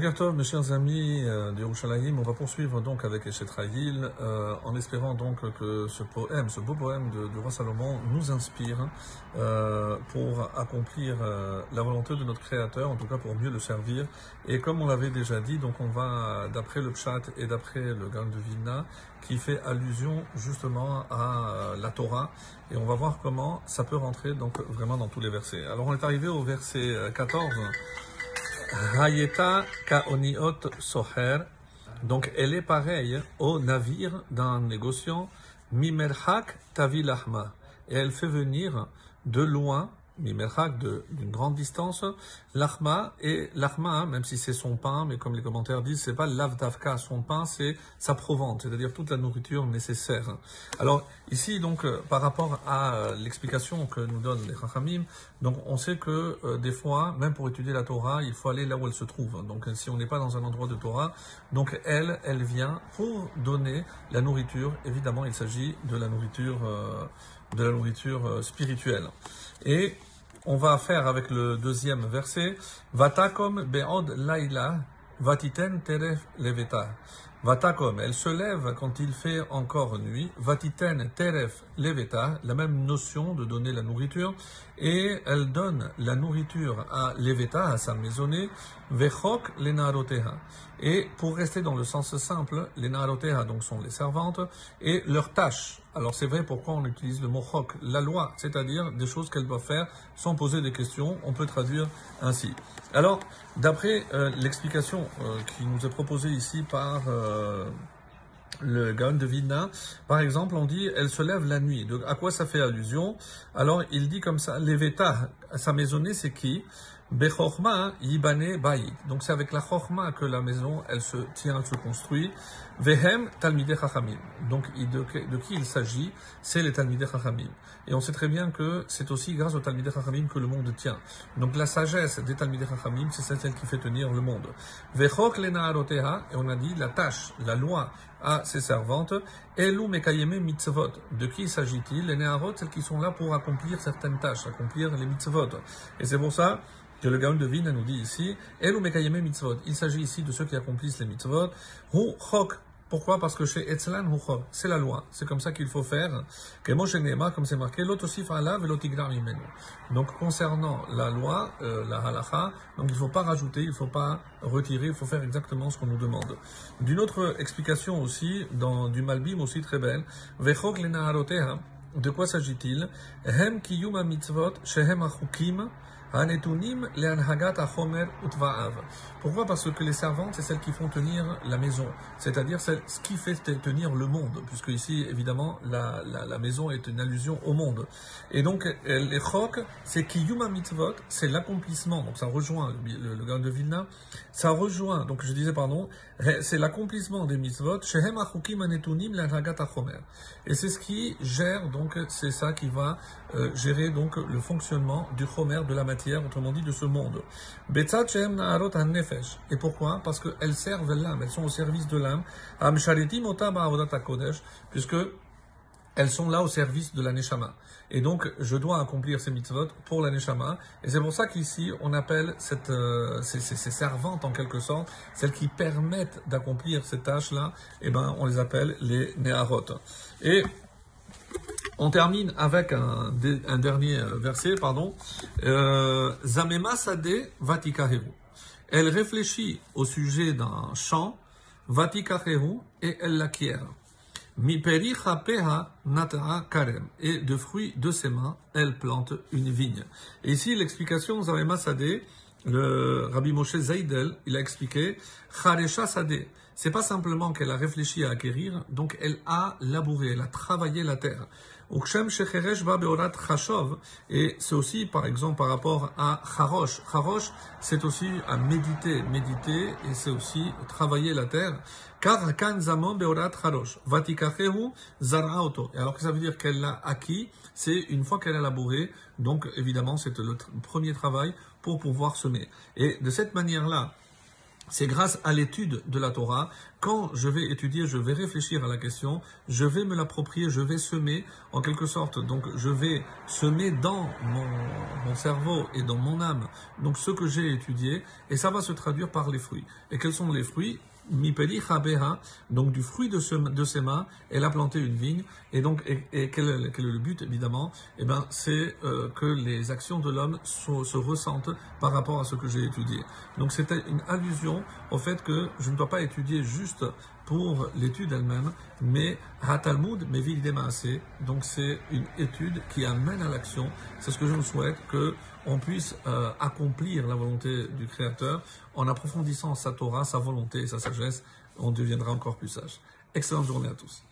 Bokertov, mes chers amis euh, Yerushalayim, on va poursuivre donc avec Eshetraïl euh, en espérant donc que ce poème, ce beau poème de, du roi Salomon nous inspire euh, pour accomplir euh, la volonté de notre Créateur, en tout cas pour mieux le servir. Et comme on l'avait déjà dit, donc on va d'après le Pshat et d'après le Gan de Vilna, qui fait allusion justement à euh, la Torah, et on va voir comment ça peut rentrer donc vraiment dans tous les versets. Alors on est arrivé au verset euh, 14. Hayeta kaoniot soher. Donc, elle est pareille au navire d'un négociant. Mimerhak tavilahma. Et elle fait venir de loin, mimerhak d'une grande distance, l'achma. Et l'achma, hein, même si c'est son pain, mais comme les commentaires disent, c'est pas l'avdavka, son pain, c'est sa provente, c'est-à-dire toute la nourriture nécessaire. Alors, ici, donc, euh, par rapport à euh, l'explication que nous donnent les Chachamim, donc on sait que euh, des fois, même pour étudier la Torah, il faut aller là où elle se trouve. Donc si on n'est pas dans un endroit de Torah, donc elle, elle vient pour donner la nourriture. Évidemment, il s'agit de la nourriture, euh, de la nourriture euh, spirituelle. Et on va faire avec le deuxième verset, Vatakom be'od laila, vatiten teref leveta. Vatakom, elle se lève quand il fait encore nuit. Vatiten teref leveta, la même notion de donner la nourriture. Et elle donne la nourriture à leveta, à sa maisonnée. Vechok lenaroteha. Et pour rester dans le sens simple, les naroteha donc sont les servantes et leurs tâches. Alors c'est vrai pourquoi on utilise le mot chok, la loi, c'est-à-dire des choses qu'elles doivent faire sans poser des questions. On peut traduire ainsi. Alors, d'après euh, l'explication euh, qui nous est proposée ici par euh, le Gaon de Vilna, par exemple, on dit elle se lève la nuit. Donc, à quoi ça fait allusion? Alors, il dit comme ça Leveta, sa maisonnée, c'est qui? Bechorma yibane bayit. Donc c'est avec la chorma que la maison, elle se tient, elle se construit. Vehem talmidei chachamim. Donc de, qui il s'agit? C'est les talmidei chachamim. Et on sait très bien que c'est aussi grâce aux talmidei chachamim que le monde tient. Donc la sagesse des talmidei chachamim, c'est celle qui fait tenir le monde. Vechok lenaaroteha, et on a dit la tâche, la loi à ses servantes. Elu mekayeme mitzvot. De qui s'agit-il? Les neharot, celles qui sont là pour accomplir certaines tâches, accomplir les mitzvot. Et c'est pour ça que le Gaon de Vina nous dit ici, mitzvot. Il s'agit ici de ceux qui accomplissent les mitzvot. Hu. Pourquoi? Parce que chez Etzlan. C'est la loi. C'est comme ça qu'il faut faire. Comme c'est marqué. Donc, concernant la loi, euh, la halacha, donc il ne faut pas rajouter, il ne faut pas retirer, il faut faire exactement ce qu'on nous demande. D'une autre explication aussi, dans du Malbim aussi très belle, Vechok. De quoi s'agit-il? Hem kiyuma mitzvot shehem achukim Pourquoi? Parce que les servantes, c'est celles qui font tenir la maison, c'est-à-dire ce qui fait tenir le monde, puisque ici, évidemment, la, la, maison est une allusion au monde. Et donc, les chok, c'est kiyuma mitzvot, c'est l'accomplissement, donc ça rejoint le, le, de Vilna, ça rejoint, donc je disais, pardon, c'est l'accomplissement des mitzvot, achomer. Et c'est ce qui gère, donc, c'est ça qui va euh, gérer, donc, le fonctionnement du chomer, de la matière, autrement dit, de ce monde. Et pourquoi? Parce qu'elles servent l'âme, elles sont au service de l'âme. Puisque elles sont là au service de la Neshama. Et donc, je dois accomplir ces mitzvot pour la Neshama. Et c'est pour ça qu'ici, on appelle euh, ces, servantes, en quelque sorte, celles qui permettent d'accomplir ces tâches-là, eh ben, on les appelle les Neharot. Et on termine avec un, dernier verset, pardon. Zamema Sade. Elle réfléchit au sujet d'un champ, Vatikaheru, et elle l'acquiert. Mi peha nataha karem. Et de fruits de ses mains, elle plante une vigne. Et ici, l'explication, Zamema Sade, le Rabbi Moshe Zaydel, il a expliqué, Charesha Sade. C'est pas simplement qu'elle a réfléchi à acquérir, donc elle a labouré, elle a travaillé la terre. Et c'est aussi, par exemple, par rapport à Charosh. Charosh, c'est aussi à méditer, méditer, et c'est aussi travailler la terre. Car zamon alors que ça veut dire qu'elle l'a acquis, c'est une fois qu'elle a labouré, donc évidemment, c'est le premier travail pour pouvoir semer. Et de cette manière-là, c'est grâce à l'étude de la Torah quand je vais étudier, je vais réfléchir à la question, je vais me l'approprier, je vais semer en quelque sorte. Donc je vais semer dans mon, cerveau et dans mon âme donc ce que j'ai étudié et ça va se traduire par les fruits. Et quels sont les fruits? Donc du fruit de, ses mains, elle a planté une vigne. Et donc, et, quel, est, le but, évidemment? Eh ben, c'est euh, que les actions de l'homme se ressentent par rapport à ce que j'ai étudié. Donc, c'était une allusion au fait que je ne dois pas étudier juste pour l'étude elle-même, mais Hatalmud, mais assez. Donc, c'est une étude qui amène à l'action. C'est ce que je me souhaite, que on puisse euh, accomplir la volonté du Créateur en approfondissant sa Torah, sa volonté et sa sagesse, on deviendra encore plus sage. Excellente journée à tous.